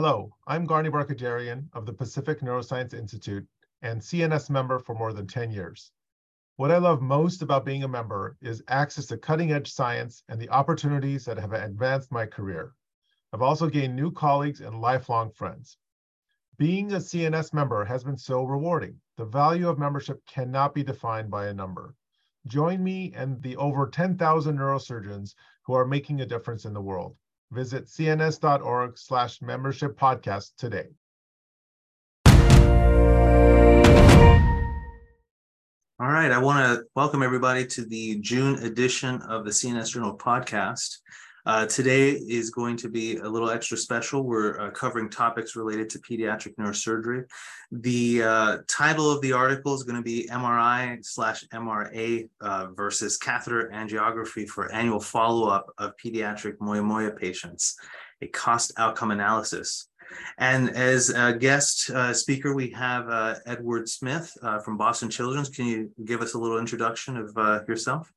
Hello, I'm Garni Barkhoudarian of the Pacific Neuroscience Institute and CNS member for more than 10 years. What I love most about being a member is access to cutting edge science and the opportunities that have advanced my career. I've also gained new colleagues and lifelong friends. Being a CNS member has been so rewarding. The value of membership cannot be defined by a number. Join me and the over 10,000 neurosurgeons who are making a difference in the world. Visit cns.org slash membership podcast today. All right, I want to welcome everybody to the June edition of the CNS Journal podcast. Uh, today is going to be a little extra special. We're uh, covering topics related to pediatric neurosurgery. The uh, title of the article is going to be MRI slash MRA uh, versus catheter angiography for annual follow-up of pediatric moya moya patients, a cost outcome analysis. And as a guest uh, speaker, we have uh, Edward Smith from Boston Children's. Can you give us a little introduction of yourself?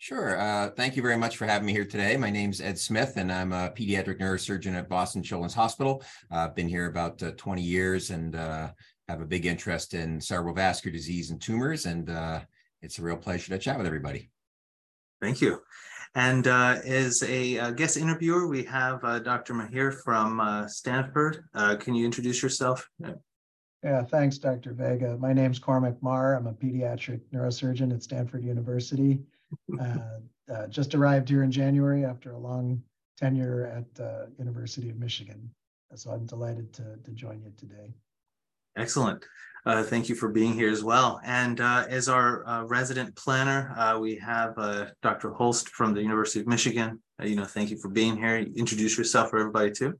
Sure. Uh, thank you very much for having me here today. My name is Ed Smith, and I'm a pediatric neurosurgeon at Boston Children's Hospital. I've uh, been here about uh, 20 years and uh, have a big interest in cerebral vascular disease and tumors. And uh, it's a real pleasure to chat with everybody. Thank you. And uh, as a guest interviewer, we have Dr. Maher from Stanford. can you introduce yourself? Yeah, thanks, Dr. Vega. My name's Cormac Maher. I'm a pediatric neurosurgeon at Stanford University. Uh, uh, just arrived here in January after a long tenure at uh, University of Michigan. So I'm delighted to, to join you today. Excellent. Uh, thank you for being here as well. And uh, as our uh, resident planner, we have Dr. Holste from the University of Michigan. you know, thank you for being here. Introduce yourself for everybody too.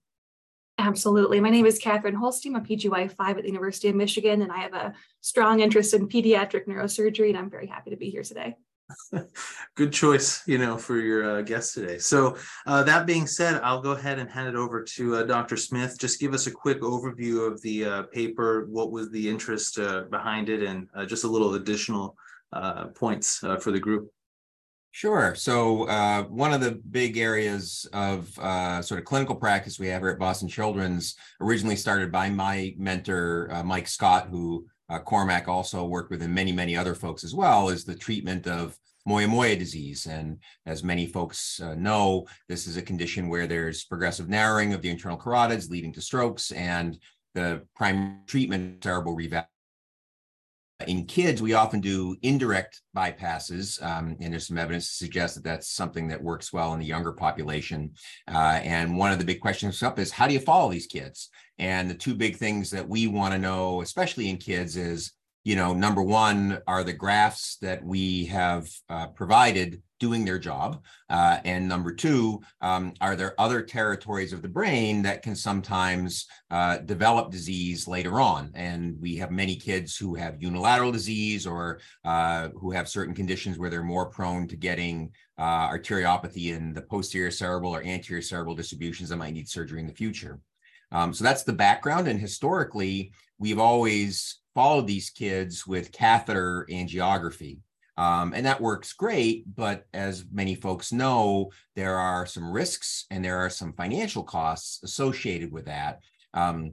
Absolutely. My name is Katherine Holste. I'm a PGY 5 at the University of Michigan, and I have a strong interest in pediatric neurosurgery, and I'm very happy to be here today. Good choice, you know, for your uh, guest today. So, uh, that being said, I'll go ahead and hand it over to uh, Dr. Smith. Just give us a quick overview of the uh, paper. What was the interest uh, behind it, and uh, just a little additional points for the group. Sure. So, one of the big areas of sort of clinical practice we have here at Boston Children's originally started by my mentor, Mike Scott, who uh, Cormac also worked with and many, many other folks as well, is the treatment of moya moya disease. And as many folks uh, know, this is a condition where there's progressive narrowing of the internal carotids leading to strokes, and the prime treatment cerebral revascularization in kids, we often do indirect bypasses, um, and there's some evidence to suggest that that's something that works well in the younger population. Uh, and one of the big questions up is how do you follow these kids? And the two big things that we want to know, especially in kids, is you know, number one, are the grafts that we have uh, provided doing their job? Uh, and number two, um, are there other territories of the brain that can sometimes uh, develop disease later on? And we have many kids who have unilateral disease or uh, who have certain conditions where they're more prone to getting uh, arteriopathy in the posterior cerebral or anterior cerebral distributions that might need surgery in the future. Um, so that's the background. And historically, we've always followed these kids with catheter angiography. Um, and that works great, but as many folks know, there are some risks and there are some financial costs associated with that. Um,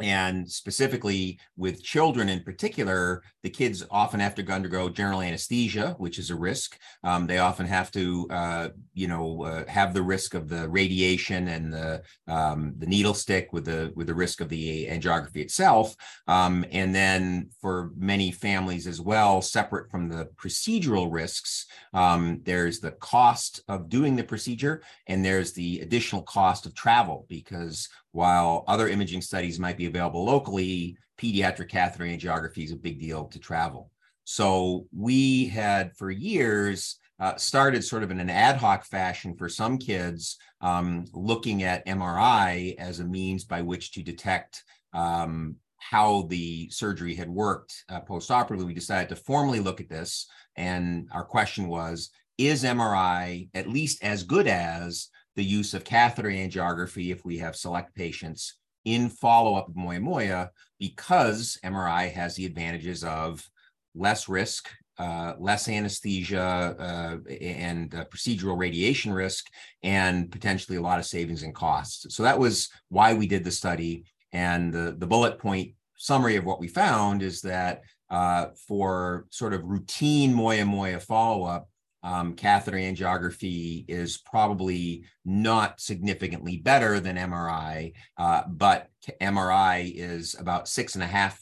and specifically with children in particular, the kids often have to undergo general anesthesia, which is a risk. Um, they often have to, uh, you know, uh, have the risk of the radiation and the um, the needle stick with the with the risk of the angiography itself. Um, and then for many families as well, separate from the procedural risks, um, there's the cost of doing the procedure, and there's the additional cost of travel because while other imaging studies might be available locally, pediatric catheter angiography is a big deal to travel. So we had for years uh, started sort of in an ad hoc fashion for some kids um, looking at MRI as a means by which to detect um, how the surgery had worked uh, postoperatively. We decided to formally look at this. And our question was Is MRI at least as good as the use of catheter angiography if we have select patients in follow-up of moya moya because MRI has the advantages of less risk uh, less anesthesia uh, and uh, procedural radiation risk, and potentially a lot of savings in costs. So that was why we did the study. And the, the bullet point summary of what we found is that uh, for sort of routine moya moya follow up, um, catheter angiography is probably not significantly better than MRI, uh, but MRI is about six and a half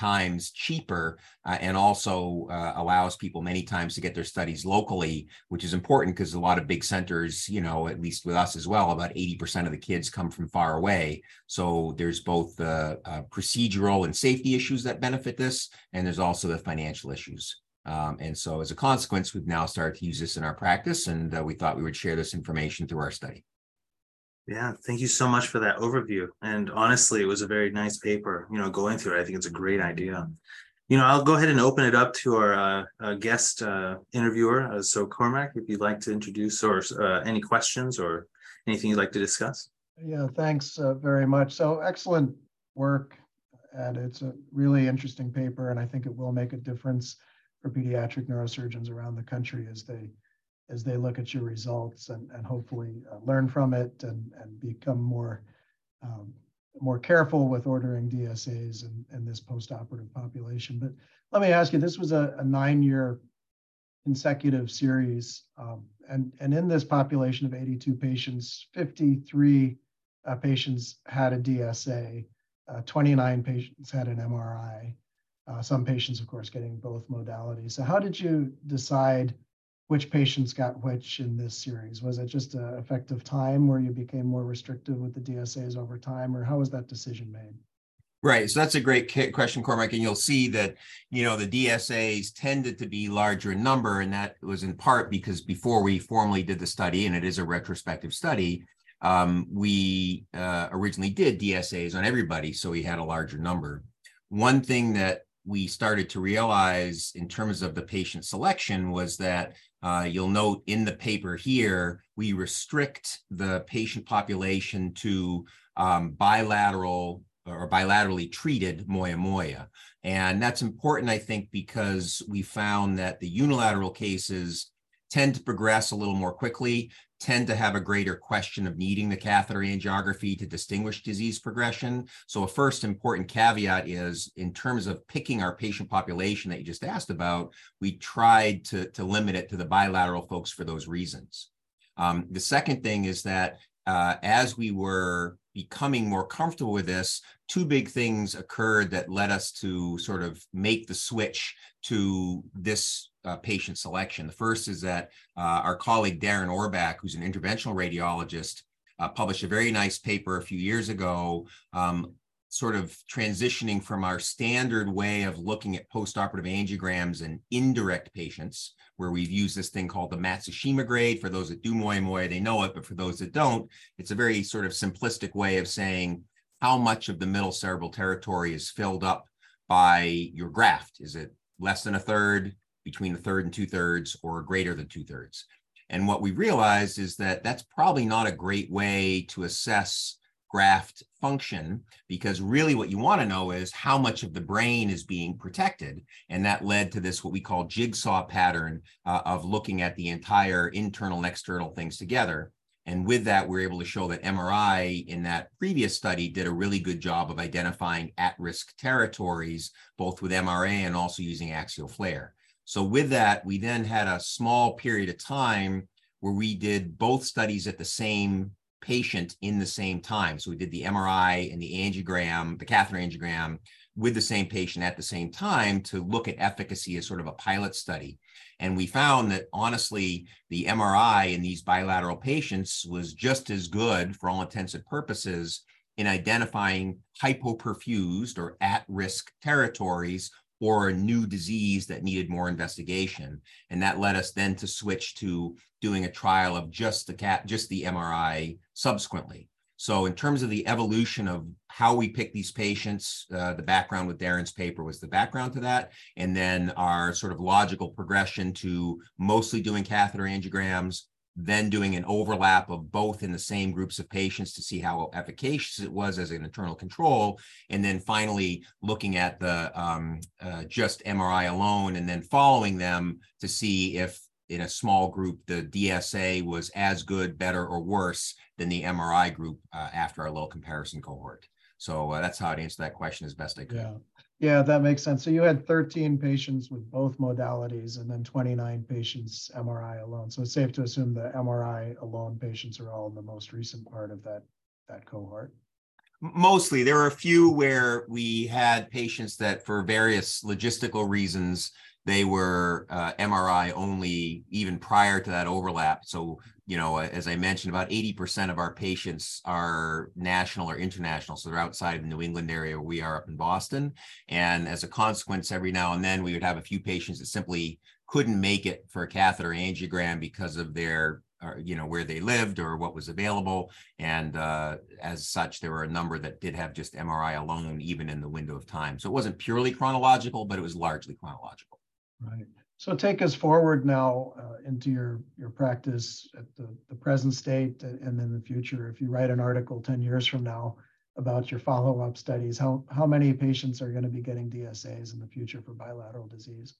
times cheaper uh, and also uh, allows people many times to get their studies locally, which is important because a lot of big centers, you know, at least with us as well, about 80% of the kids come from far away. So there's both the uh, procedural and safety issues that benefit this, and there's also the financial issues. Um, and so as a consequence, we've now started to use this in our practice, and uh, we thought we would share this information through our study. Yeah, thank you so much for that overview. And honestly, it was a very nice paper. You know, going through it, I think it's a great idea. You know, I'll go ahead and open it up to our uh, uh, guest uh, interviewer. Uh, so, Cormac, if you'd like to introduce or uh, any questions or anything you'd like to discuss. Yeah, thanks uh, very much. So, excellent work. And it's a really interesting paper, and I think it will make a difference for pediatric neurosurgeons around the country as they as they look at your results and, and hopefully uh, learn from it and, and become more um, more careful with ordering DSAs in, in this postoperative population. But let me ask you, this was a, a nine-year consecutive series. Um, and, and in this population of 82 patients, 53 uh, patients had a DSA, uh, 29 patients had an MRI, uh, some patients, of course, getting both modalities. So how did you decide which patients got which in this series? Was it just an effect of time where you became more restrictive with the DSAs over time, or how was that decision made? Right. So that's a great question, Cormac. And you'll see that, you know, the DSAs tended to be larger in number. And that was in part because before we formally did the study, and it is a retrospective study, um, we uh, originally did DSAs on everybody. So we had a larger number. One thing that we started to realize in terms of the patient selection was that uh, you'll note in the paper here, we restrict the patient population to um, bilateral or bilaterally treated moya moya. And that's important, I think, because we found that the unilateral cases tend to progress a little more quickly tend to have a greater question of needing the catheter angiography to distinguish disease progression. So a first important caveat is in terms of picking our patient population that you just asked about, we tried to, to limit it to the bilateral folks for those reasons. Um, the second thing is that uh, as we were becoming more comfortable with this, two big things occurred that led us to sort of make the switch to this uh, patient selection. The first is that uh, our colleague Darren Orbach, who's an interventional radiologist, uh, published a very nice paper a few years ago, um, sort of transitioning from our standard way of looking at postoperative angiograms in indirect patients, where we've used this thing called the Matsushima grade. For those that do moya moya, they know it, but for those that don't, it's a very sort of simplistic way of saying how much of the middle cerebral territory is filled up by your graft. Is it less than a third, between a third and two thirds, or greater than two thirds? And what we realized is that that's probably not a great way to assess graft function because really what you want to know is how much of the brain is being protected. And that led to this what we call jigsaw pattern uh, of looking at the entire internal and external things together. And with that we're able to show that mri in that previous study did a really good job of identifying at-risk territories both with mra and also using axial FLAIR so with that we then had a small period of time where we did both studies at the same patient in the same time. So we did the MRI and the angiogram, the catheter angiogram with the same patient at the same time to look at efficacy as sort of a pilot study. And we found that honestly, the MRI in these bilateral patients was just as good for all intents and purposes in identifying hypoperfused or at risk territories or a new disease that needed more investigation. And that led us then to switch to doing a trial of just the cat, just the MRI subsequently. So in terms of the evolution of how we pick these patients, uh, the background with Darren's paper was the background to that. And then our sort of logical progression to mostly doing catheter angiograms, then doing an overlap of both in the same groups of patients to see how efficacious it was as an internal control, and then finally looking at the um, uh, just MRI alone, and then following them to see if in a small group the DSA was as good, better, or worse than the MRI group uh, after our little comparison cohort. So uh, that's how I'd answer that question as best I could. Yeah. Yeah, that makes sense. So you had 13 patients with both modalities and then 29 patients MRI alone. So it's safe to assume the MRI alone patients are all in the most recent part of that, that cohort. Mostly, there were a few where we had patients that for various logistical reasons they were uh, MRI only even prior to that overlap. So, you know, as I mentioned, about 80% of our patients are national or international. So they're outside of the New England area we are up in Boston. And as a consequence, every now and then we would have a few patients that simply couldn't make it for a catheter angiogram because of their or, you know where they lived or what was available and uh, as such there were a number that did have just mri alone even in the window of time so it wasn't purely chronological but it was largely chronological Right. So take us forward now uh, into your your practice at the, the present state and in the future. If you write an article 10 years from now about your follow-up studies, how, how many patients are going to be getting DSAs in the future for bilateral disease?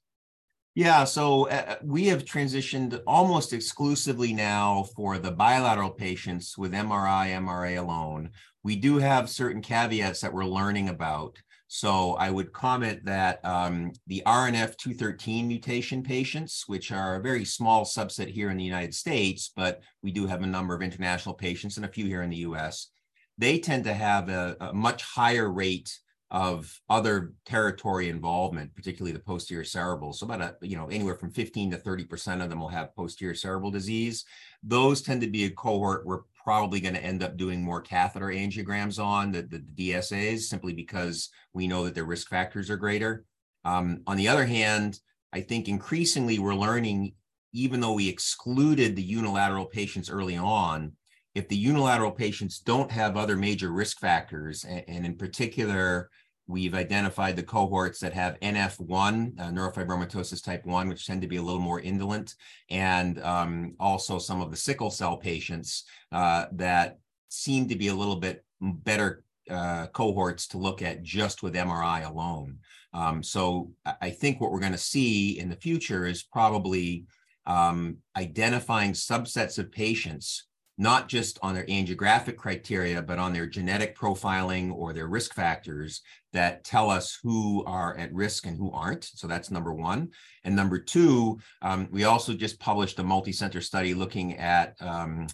Yeah, so uh, we have transitioned almost exclusively now for the bilateral patients with MRI, MRA alone. We do have certain caveats that we're learning about. So I would comment that um, the RNF 213 mutation patients, which are a very small subset here in the United States, but we do have a number of international patients and a few here in the US, they tend to have a, a much higher rate of other territory involvement, particularly the posterior cerebral. So about a, you know, anywhere from 15 to 30% of them will have posterior cerebral disease. Those tend to be a cohort we're probably going to end up doing more catheter angiograms on the, the, the, DSAs simply because we know that their risk factors are greater. Um, on the other hand, I think increasingly we're learning, even though we excluded the unilateral patients early on, if the unilateral patients don't have other major risk factors, and, and in particular, We've identified the cohorts that have NF1, uh, neurofibromatosis type 1, which tend to be a little more indolent, and um, also some of the sickle cell patients uh, that seem to be a little bit better uh, cohorts to look at just with MRI alone. Um, so I think what we're going to see in the future is probably um, identifying subsets of patients not just on their angiographic criteria, but on their genetic profiling or their risk factors that tell us who are at risk and who aren't. So that's number one. And number two, um, we also just published a multi-center study looking at um,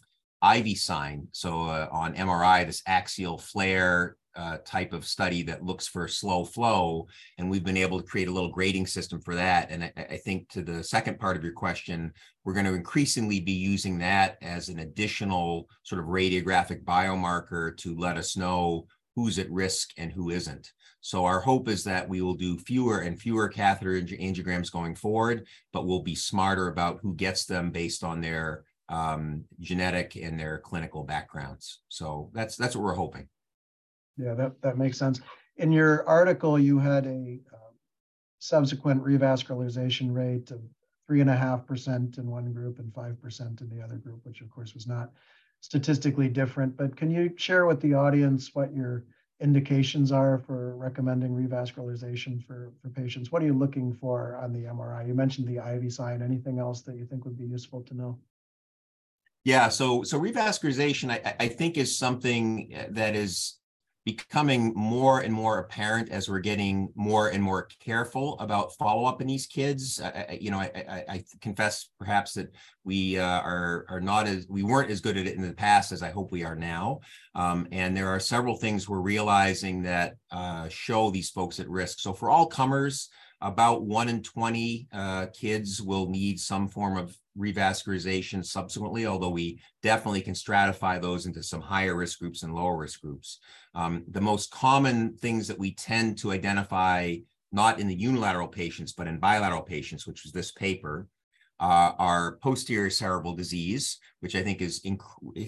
Ivy sign. So uh, on MRI, this axial FLAIR uh, type of study that looks for slow flow. And we've been able to create a little grading system for that. And I, I, think to the second part of your question, we're going to increasingly be using that as an additional sort of radiographic biomarker to let us know who's at risk and who isn't. So our hope is that we will do fewer and fewer catheter angiograms going forward, but we'll be smarter about who gets them based on their um, genetic and their clinical backgrounds. So that's that's what we're hoping. Yeah, that, that makes sense. In your article, you had a uh, subsequent revascularization rate of three and a half percent in one group and five percent in the other group, which of course was not statistically different. But can you share with the audience what your indications are for recommending revascularization for, for patients? What are you looking for on the MRI? You mentioned the Ivy sign. Anything else that you think would be useful to know? Yeah, so so revascularization, I, I think, is something that is becoming more and more apparent as we're getting more and more careful about follow-up in these kids. I, you know, I, I, I, confess perhaps that we uh, are are not as we weren't as good at it in the past as I hope we are now. Um, and there are several things we're realizing that uh, show these folks at risk. So for all comers, about one in 20 uh, kids will need some form of revascularization subsequently, although we definitely can stratify those into some higher risk groups and lower risk groups. Um, the most common things that we tend to identify, not in the unilateral patients, but in bilateral patients, which was this paper, uh, are posterior cerebral disease, which I think is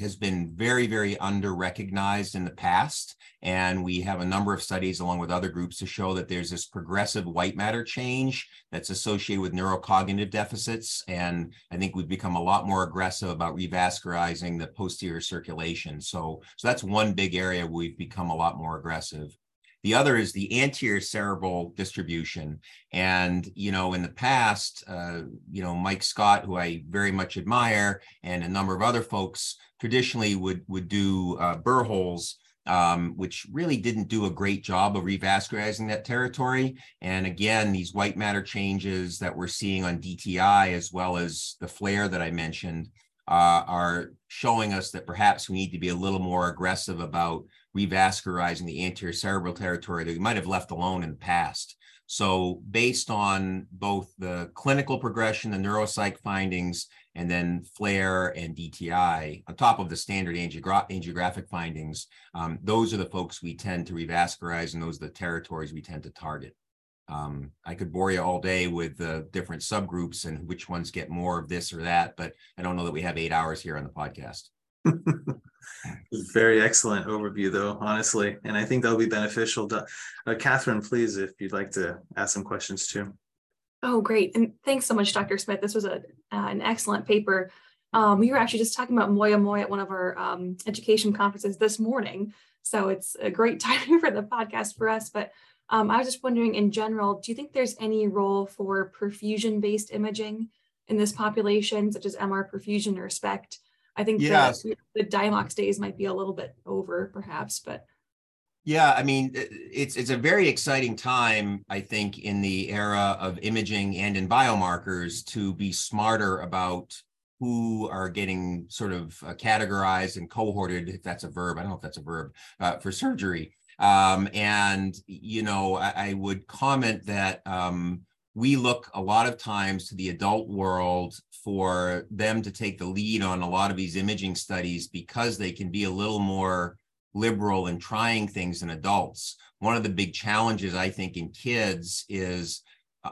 has been very, very under recognized in the past. And we have a number of studies along with other groups to show that there's this progressive white matter change that's associated with neurocognitive deficits. And I think we've become a lot more aggressive about revascularizing the posterior circulation. So, so that's one big area we've become a lot more aggressive. The other is the anterior cerebral distribution. And, you know, in the past, uh, you know, Mike Scott, who I very much admire, and a number of other folks traditionally would, would do uh, burr holes. Um, which really didn't do a great job of revascularizing that territory. And again, these white matter changes that we're seeing on DTI, as well as the FLAIR that I mentioned, uh, are showing us that perhaps we need to be a little more aggressive about revascularizing the anterior cerebral territory that we might have left alone in the past. So based on both the clinical progression, the neuropsych findings, and then FLAIR and DTI, on top of the standard angiogra angiographic findings, um, those are the folks we tend to revascularize and those are the territories we tend to target. Um, I could bore you all day with the different subgroups and which ones get more of this or that, but I don't know that we have eight hours here on the podcast. Very excellent overview, though, honestly. And I think that'll be beneficial. To, uh, Katherine, please, if you'd like to ask some questions too. Oh, great. And thanks so much, Dr. Smith. This was a, uh, an excellent paper. Um, we were actually just talking about Moya Moya at one of our um, education conferences this morning. So it's a great time for the podcast for us. But um, I was just wondering in general, do you think there's any role for perfusion based imaging in this population, such as MR perfusion or SPECT? I think yes. the, the Diamox days might be a little bit over, perhaps, but. Yeah, I mean, it's it's a very exciting time, I think, in the era of imaging and in biomarkers to be smarter about who are getting sort of uh, categorized and cohorted, if that's a verb, I don't know if that's a verb, uh, for surgery. Um, and, you know, I, I would comment that um, we look a lot of times to the adult world for them to take the lead on a lot of these imaging studies because they can be a little more liberal in trying things in adults. One of the big challenges, I think, in kids is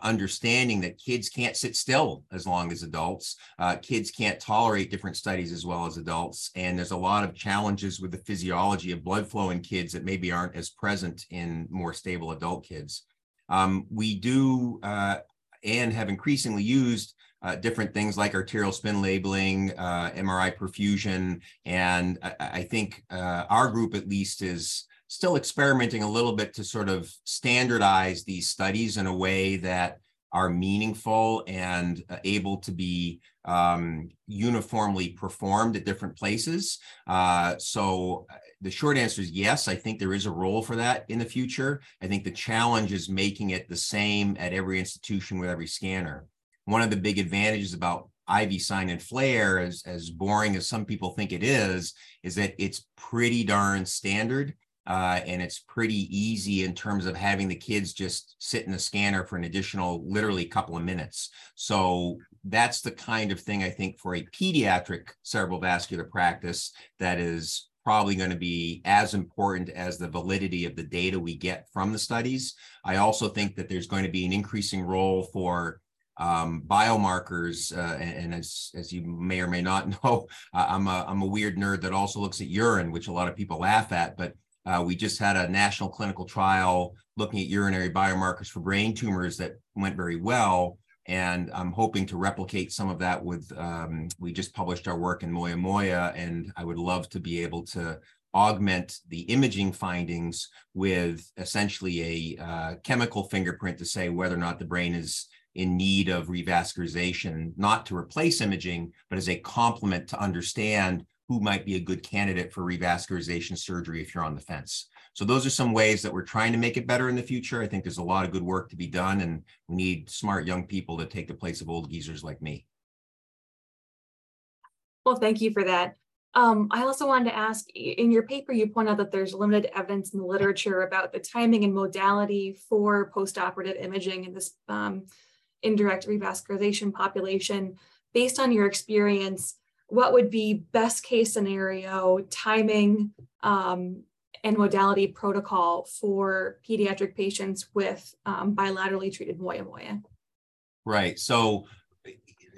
understanding that kids can't sit still as long as adults. Uh, kids can't tolerate different studies as well as adults. And there's a lot of challenges with the physiology of blood flow in kids that maybe aren't as present in more stable adult kids. Um, we do uh, and have increasingly used uh, different things like arterial spin labeling, uh, MRI perfusion. And I, I think uh, our group at least is still experimenting a little bit to sort of standardize these studies in a way that are meaningful and uh, able to be um, uniformly performed at different places. Uh, so uh, the short answer is yes, I think there is a role for that in the future. I think the challenge is making it the same at every institution with every scanner. One of the big advantages about Ivy sign and FLAIR, as, as boring as some people think it is, is that it's pretty darn standard uh, and it's pretty easy in terms of having the kids just sit in the scanner for an additional literally couple of minutes. So that's the kind of thing I think for a pediatric cerebral vascular practice that is probably going to be as important as the validity of the data we get from the studies. I also think that there's going to be an increasing role for um, biomarkers, uh, and, and, as as you may or may not know, uh, I'm a I'm a weird nerd that also looks at urine, which a lot of people laugh at. But uh, we just had a national clinical trial looking at urinary biomarkers for brain tumors that went very well. And I'm hoping to replicate some of that with, um, we just published our work in Moya Moya, and I would love to be able to augment the imaging findings with essentially a uh, chemical fingerprint to say whether or not the brain is in need of revascularization, not to replace imaging, but as a complement to understand who might be a good candidate for revascularization surgery if you're on the fence. So those are some ways that we're trying to make it better in the future. I think there's a lot of good work to be done and we need smart young people to take the place of old geezers like me. Well, thank you for that. Um, I also wanted to ask, in your paper, you point out that there's limited evidence in the literature about the timing and modality for postoperative imaging in this um, indirect revascularization population. Based on your experience, what would be best case scenario timing um, and modality protocol for pediatric patients with um, bilaterally treated moya moya? Right. So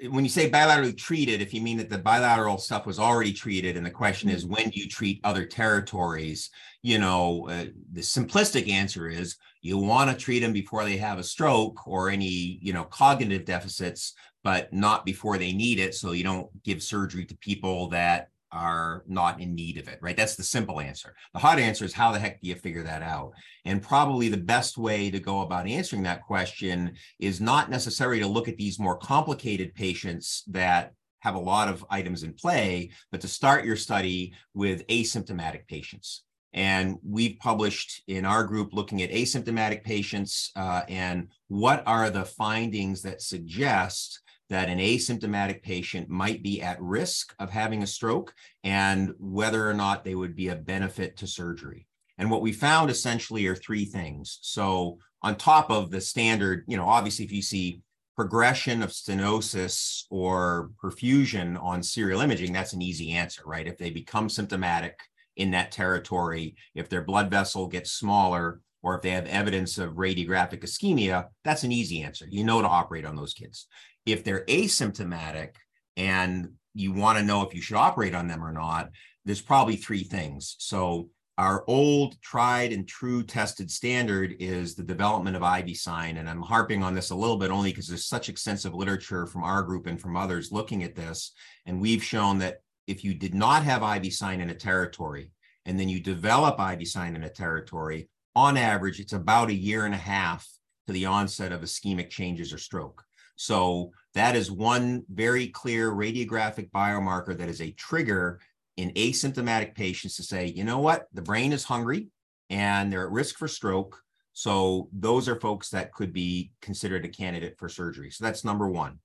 when you say bilaterally treated, if you mean that the bilateral stuff was already treated, and the question is when do you treat other territories? You know, uh, the simplistic answer is you want to treat them before they have a stroke or any you know cognitive deficits, but not before they need it. So you don't give surgery to people that are not in need of it, right? That's the simple answer. The hard answer is how the heck do you figure that out? And probably the best way to go about answering that question is not necessarily to look at these more complicated patients that have a lot of items in play, but to start your study with asymptomatic patients. And we've published in our group looking at asymptomatic patients uh, and what are the findings that suggest that an asymptomatic patient might be at risk of having a stroke and whether or not they would be a benefit to surgery. And what we found essentially are three things. So, on top of the standard, you know, obviously, if you see progression of stenosis or perfusion on serial imaging, that's an easy answer, right? If they become symptomatic in that territory, if their blood vessel gets smaller, or if they have evidence of radiographic ischemia, that's an easy answer. You know to operate on those kids. If they're asymptomatic and you want to know if you should operate on them or not, there's probably three things. So, our old tried and true tested standard is the development of Ivy-Sign. And I'm harping on this a little bit only because there's such extensive literature from our group and from others looking at this. And we've shown that if you did not have Ivy-Sign in a territory, and then you develop Ivy-Sign in a territory, on average, it's about a year and a half to the onset of ischemic changes or stroke. So that is one very clear radiographic biomarker that is a trigger in asymptomatic patients to say, you know what, the brain is hungry and they're at risk for stroke. So those are folks that could be considered a candidate for surgery. So that's number one.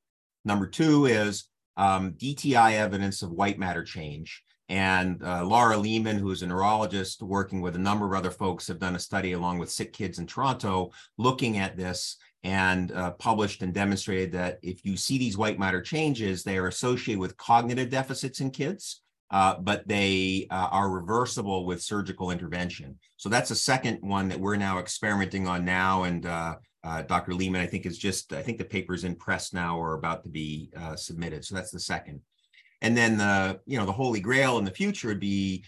Number two is um, DTI evidence of white matter change. And uh, Laura Lehman, who is a neurologist working with a number of other folks, have done a study along with sick kids in Toronto looking at this and uh, published and demonstrated that if you see these white matter changes, they are associated with cognitive deficits in kids, uh, but they uh, are reversible with surgical intervention. So that's a second one that we're now experimenting on now. And uh, uh, Dr. Lehman, I think, is just, I think the paper's in press now or about to be uh, submitted. So that's the second. And then the, you know, the holy grail in the future would be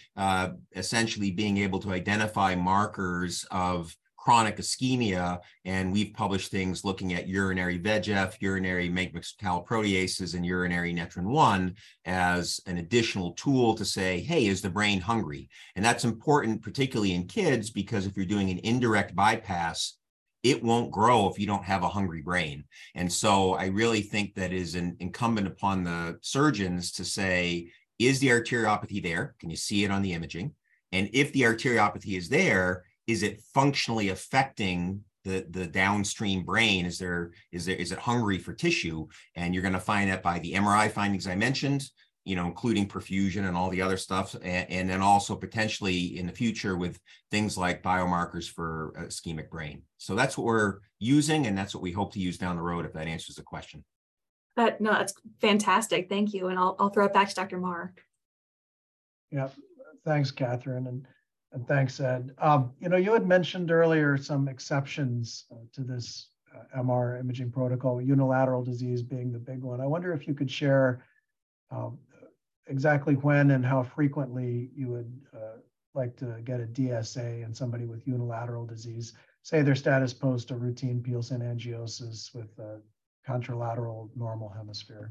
essentially being able to identify markers of chronic ischemia, and we've published things looking at urinary VEGF, urinary metalloproteases, and urinary netrin-1 as an additional tool to say, hey, is the brain hungry? And that's important, particularly in kids, because if you're doing an indirect bypass, it won't grow if you don't have a hungry brain. And so I really think that is an incumbent upon the surgeons to say, is the arteriopathy there? Can you see it on the imaging? And if the arteriopathy is there, is it functionally affecting the the downstream brain? Is there is there is it hungry for tissue? And you're going to find that by the mri findings i mentioned you know including perfusion and all the other stuff and, and then also potentially in the future with things like biomarkers for uh, ischemic brain. So that's what we're using and that's what we hope to use down the road if that answers the question. That no that's fantastic. Thank you and i'll, I'll throw it back to dr maher. Yeah. Thanks katherine and and thanks, Ed. Um, you know, you had mentioned earlier some exceptions uh, to this uh, MR imaging protocol, unilateral disease being the big one. I wonder if you could share um, exactly when and how frequently you would uh, like to get a DSA in somebody with unilateral disease, say their status post a routine pial synangiosis with a contralateral normal hemisphere.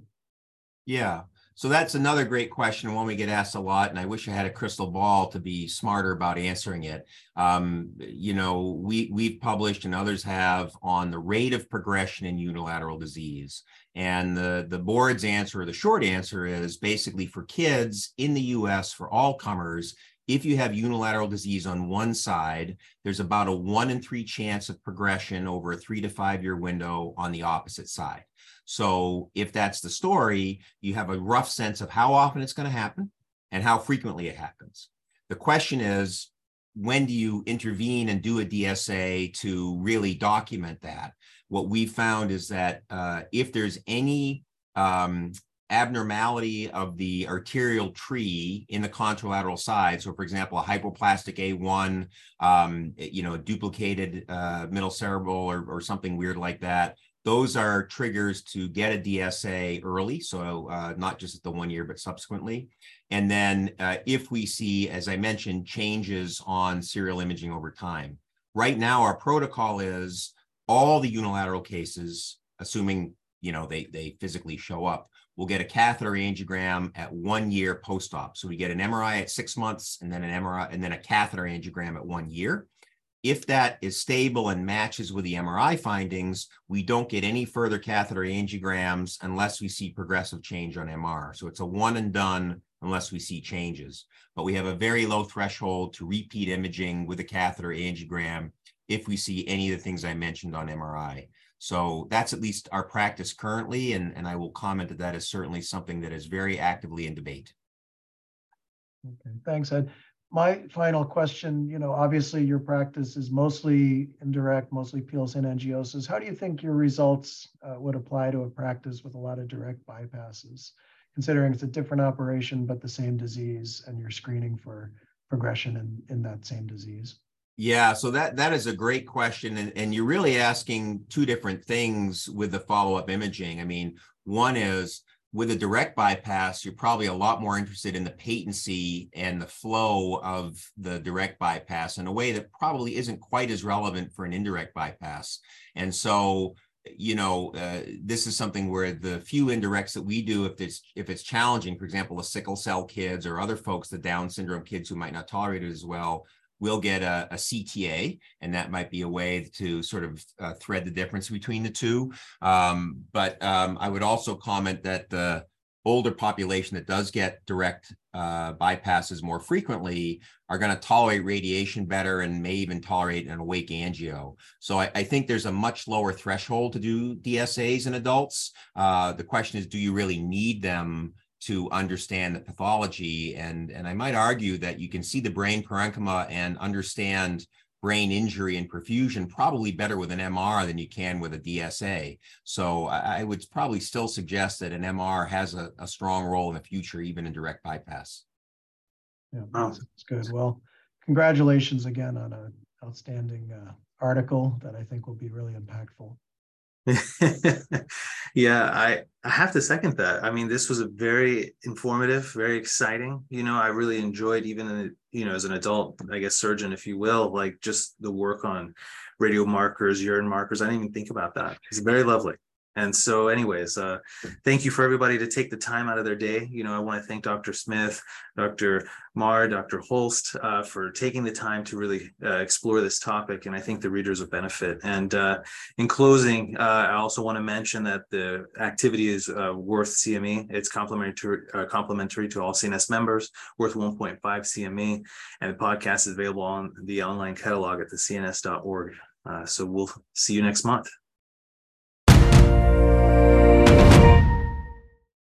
Yeah. So that's another great question, one we get asked a lot, and I wish I had a crystal ball to be smarter about answering it. Um, you know, we we've published and others have on the rate of progression in unilateral disease, and the the board's answer, the short answer is basically for kids in the U.S. for all comers. If you have unilateral disease on one side, there's about a one in three chance of progression over a three to five year window on the opposite side. So if that's the story, you have a rough sense of how often it's going to happen and how frequently it happens. The question is, when do you intervene and do a DSA to really document that? What we found is that uh, if there's any um, abnormality of the arterial tree in the contralateral side. So, for example, a hypoplastic A1, um, you know, duplicated uh, middle cerebral or, or something weird like that, Those are triggers to get a DSA early, so uh, not just at the one year, but subsequently. And then uh, if we see, as I mentioned, changes on serial imaging over time. Right now, our protocol is all the unilateral cases, assuming you know they they physically show up, we'll get a catheter angiogram at one year post-op. So we get an MRI at six months, and then an MRI, and then a catheter angiogram at one year. If that is stable and matches with the MRI findings, we don't get any further catheter angiograms unless we see progressive change on MR. So it's a one and done unless we see changes. But we have a very low threshold to repeat imaging with a catheter angiogram if we see any of the things I mentioned on MRI. So that's at least our practice currently, and, and I will comment that that is certainly something that is very actively in debate. Okay, thanks, Ed. My final question, you know, obviously your practice is mostly indirect, mostly pial synangiosis. How do you think your results uh, would apply to a practice with a lot of direct bypasses, considering it's a different operation but the same disease and you're screening for progression in, in that same disease? Yeah, so that that is a great question, and and you're really asking two different things with the follow up imaging. I mean, one is with a direct bypass, you're probably a lot more interested in the patency and the flow of the direct bypass in a way that probably isn't quite as relevant for an indirect bypass. And so, you know, uh, this is something where the few indirects that we do, if it's if it's challenging, for example, the sickle cell kids or other folks, the Down syndrome kids who might not tolerate it as well, we'll get a, a, CTA, and that might be a way to sort of uh, thread the difference between the two. Um, but um, I would also comment that the older population that does get direct uh, bypasses more frequently are going to tolerate radiation better and may even tolerate an awake angio. So I, I, think there's a much lower threshold to do DSAs in adults. Uh, the question is, do you really need them to understand the pathology. And, and I might argue that you can see the brain parenchyma and understand brain injury and perfusion probably better with an MR than you can with a DSA. So I, would probably still suggest that an MR has a, a, strong role in the future, even in direct bypass. Yeah, that's good. Well, congratulations again on an outstanding uh, article that I think will be really impactful. yeah, I, I have to second that. I mean, this was a very informative, very exciting. You know, I really enjoyed even you know, as an adult, I guess surgeon, if you will, like just the work on radio markers, urine markers. I didn't even think about that. It's very lovely. And so, anyways, uh, thank you for everybody to take the time out of their day. You know, I want to thank Dr. Smith, Dr. Maher, Dr. Holste uh, for taking the time to really uh, explore this topic. And I think the readers will benefit. And uh, in closing, uh, I also want to mention that the activity is uh, worth CME. It's complimentary complimentary to all CNS members, worth 1.5 CME. And the podcast is available on the online catalog at the cns.org. so we'll see you next month.